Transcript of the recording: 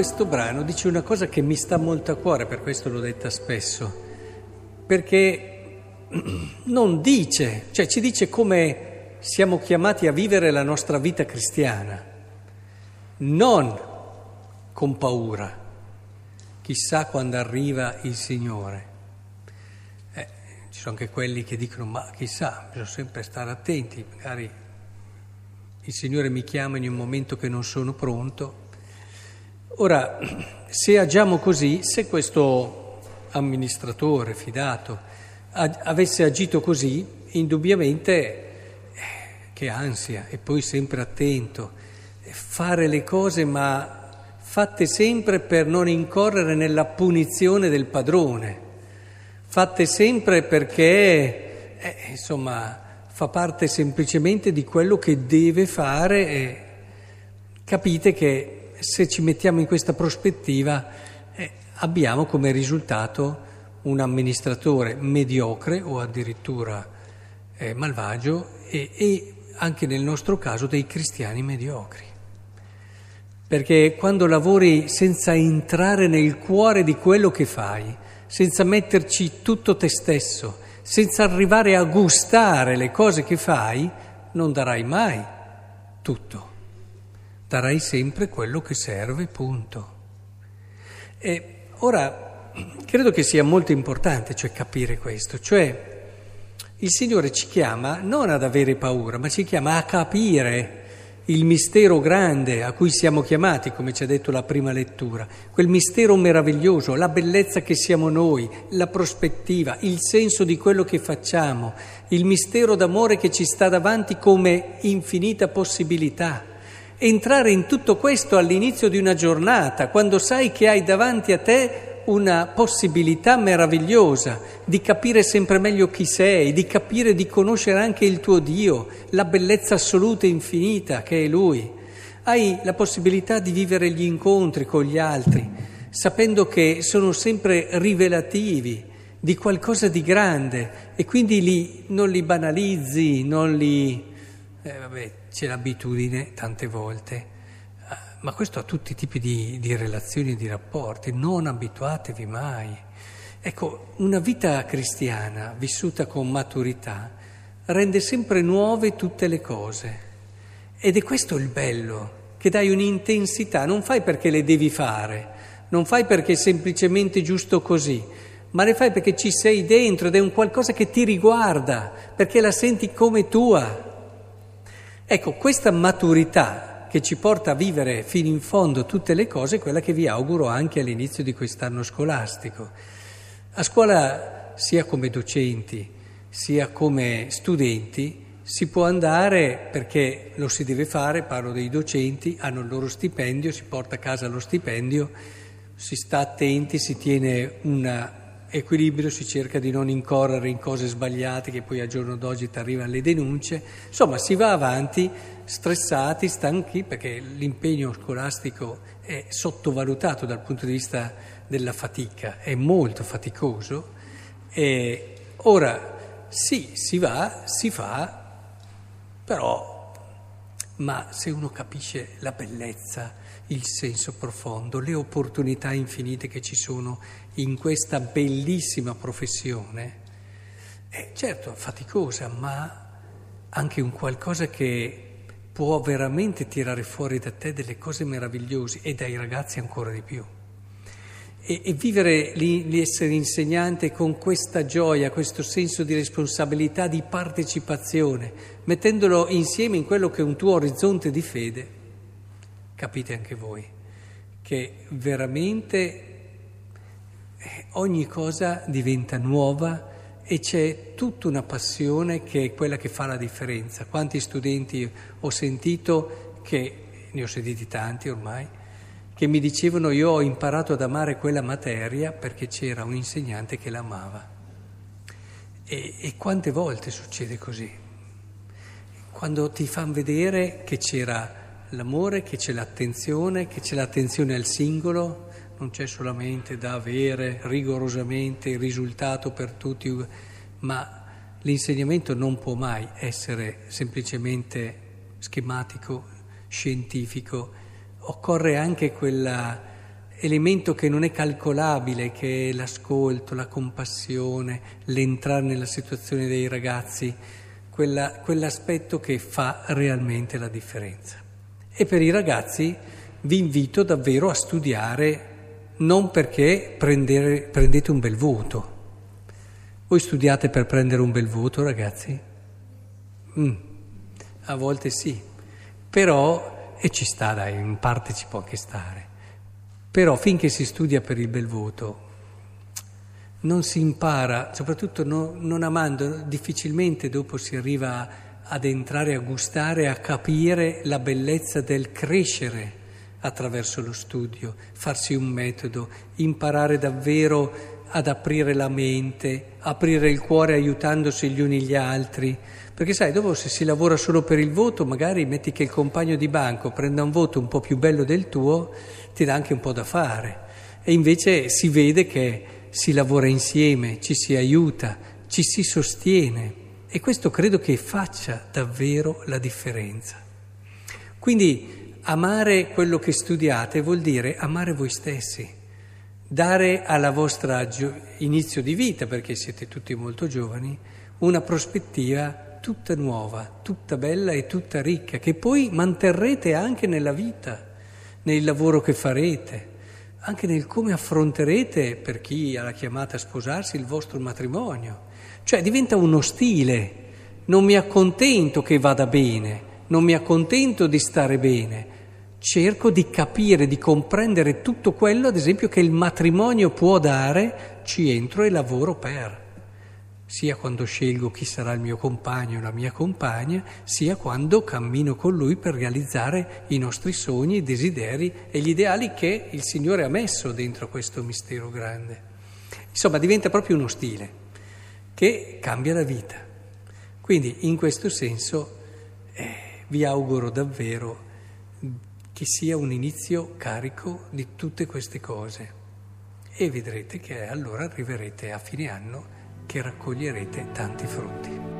questo brano dice una cosa che mi sta molto a cuore, per questo l'ho detta spesso, perché non dice, cioè ci dice come siamo chiamati a vivere la nostra vita cristiana, non con paura, chissà quando arriva il Signore. Eh, ci sono anche quelli che dicono, ma chissà, bisogna sempre stare attenti, magari il Signore mi chiama in un momento che non sono pronto. Ora, se agiamo così, se questo amministratore fidato avesse agito così, indubbiamente eh, che ansia, e poi sempre attento, fare le cose ma fatte sempre per non incorrere nella punizione del padrone, fatte sempre perché, eh, insomma, fa parte semplicemente di quello che deve fare e capite che se ci mettiamo in questa prospettiva eh, abbiamo come risultato un amministratore mediocre o addirittura eh, malvagio e, e anche nel nostro caso dei cristiani mediocri. Perché quando lavori senza entrare nel cuore di quello che fai, senza metterci tutto te stesso, senza arrivare a gustare le cose che fai, non darai mai tutto darai sempre quello che serve, punto. E ora credo che sia molto importante cioè, capire questo, cioè il Signore ci chiama non ad avere paura, ma ci chiama a capire il mistero grande a cui siamo chiamati, come ci ha detto la prima lettura, quel mistero meraviglioso, la bellezza che siamo noi, la prospettiva, il senso di quello che facciamo, il mistero d'amore che ci sta davanti come infinita possibilità entrare in tutto questo all'inizio di una giornata, quando sai che hai davanti a te una possibilità meravigliosa di capire sempre meglio chi sei, di capire, di conoscere anche il tuo Dio, la bellezza assoluta e infinita che è Lui. Hai la possibilità di vivere gli incontri con gli altri, sapendo che sono sempre rivelativi di qualcosa di grande e quindi li, non li banalizzi, non li... Eh, vabbè, c'è l'abitudine tante volte, eh, ma questo a tutti i tipi di, di relazioni e di rapporti, non abituatevi mai. Ecco, una vita cristiana vissuta con maturità rende sempre nuove tutte le cose ed è questo il bello, che dai un'intensità, non fai perché le devi fare, non fai perché è semplicemente giusto così, ma le fai perché ci sei dentro ed è un qualcosa che ti riguarda, perché la senti come tua. Ecco, questa maturità che ci porta a vivere fino in fondo tutte le cose è quella che vi auguro anche all'inizio di quest'anno scolastico. A scuola, sia come docenti, sia come studenti, si può andare perché lo si deve fare, parlo dei docenti, hanno il loro stipendio, si porta a casa lo stipendio, si sta attenti, si tiene una equilibrio, si cerca di non incorrere in cose sbagliate che poi al giorno d'oggi ti arrivano le denunce, insomma si va avanti stressati, stanchi, perché l'impegno scolastico è sottovalutato dal punto di vista della fatica, è molto faticoso. E ora sì, si va, si fa, però, ma se uno capisce la bellezza, il senso profondo, le opportunità infinite che ci sono in questa bellissima professione, è certo faticosa, ma anche un qualcosa che può veramente tirare fuori da te delle cose meravigliose e dai ragazzi ancora di più. E, e vivere l'essere insegnante con questa gioia, questo senso di responsabilità, di partecipazione, mettendolo insieme in quello che è un tuo orizzonte di fede, capite anche voi che veramente eh, ogni cosa diventa nuova e c'è tutta una passione che è quella che fa la differenza. Quanti studenti ho sentito che, ne ho sentiti tanti ormai, che mi dicevano io ho imparato ad amare quella materia perché c'era un insegnante che l'amava. E, e quante volte succede così? Quando ti fanno vedere che c'era l'amore, che c'è l'attenzione, che c'è l'attenzione al singolo, non c'è solamente da avere rigorosamente il risultato per tutti, ma l'insegnamento non può mai essere semplicemente schematico, scientifico, occorre anche quella elemento che non è calcolabile, che è l'ascolto, la compassione, l'entrare nella situazione dei ragazzi, quella, quell'aspetto che fa realmente la differenza. E per i ragazzi vi invito davvero a studiare, non perché prendere, prendete un bel voto. Voi studiate per prendere un bel voto, ragazzi? Mm, a volte sì, però, e ci sta, dai, in parte ci può anche stare. Però finché si studia per il bel voto, non si impara, soprattutto no, non amando, difficilmente dopo si arriva ad entrare a gustare, a capire la bellezza del crescere attraverso lo studio, farsi un metodo, imparare davvero ad aprire la mente, aprire il cuore aiutandosi gli uni gli altri. Perché sai, dopo se si lavora solo per il voto, magari metti che il compagno di banco prenda un voto un po' più bello del tuo, ti dà anche un po' da fare. E invece si vede che si lavora insieme, ci si aiuta, ci si sostiene. E questo credo che faccia davvero la differenza. Quindi amare quello che studiate vuol dire amare voi stessi dare alla vostra inizio di vita, perché siete tutti molto giovani, una prospettiva tutta nuova, tutta bella e tutta ricca, che poi manterrete anche nella vita, nel lavoro che farete, anche nel come affronterete, per chi ha la chiamata a sposarsi, il vostro matrimonio. Cioè diventa uno stile, non mi accontento che vada bene, non mi accontento di stare bene, cerco di capire, di comprendere tutto quello, ad esempio, che il matrimonio può dare, ci entro e lavoro per. Sia quando scelgo chi sarà il mio compagno o la mia compagna, sia quando cammino con lui per realizzare i nostri sogni, i desideri e gli ideali che il Signore ha messo dentro questo mistero grande. Insomma, diventa proprio uno stile che cambia la vita. Quindi, in questo senso, eh, vi auguro davvero che sia un inizio carico di tutte queste cose e vedrete che allora arriverete a fine anno che raccoglierete tanti frutti.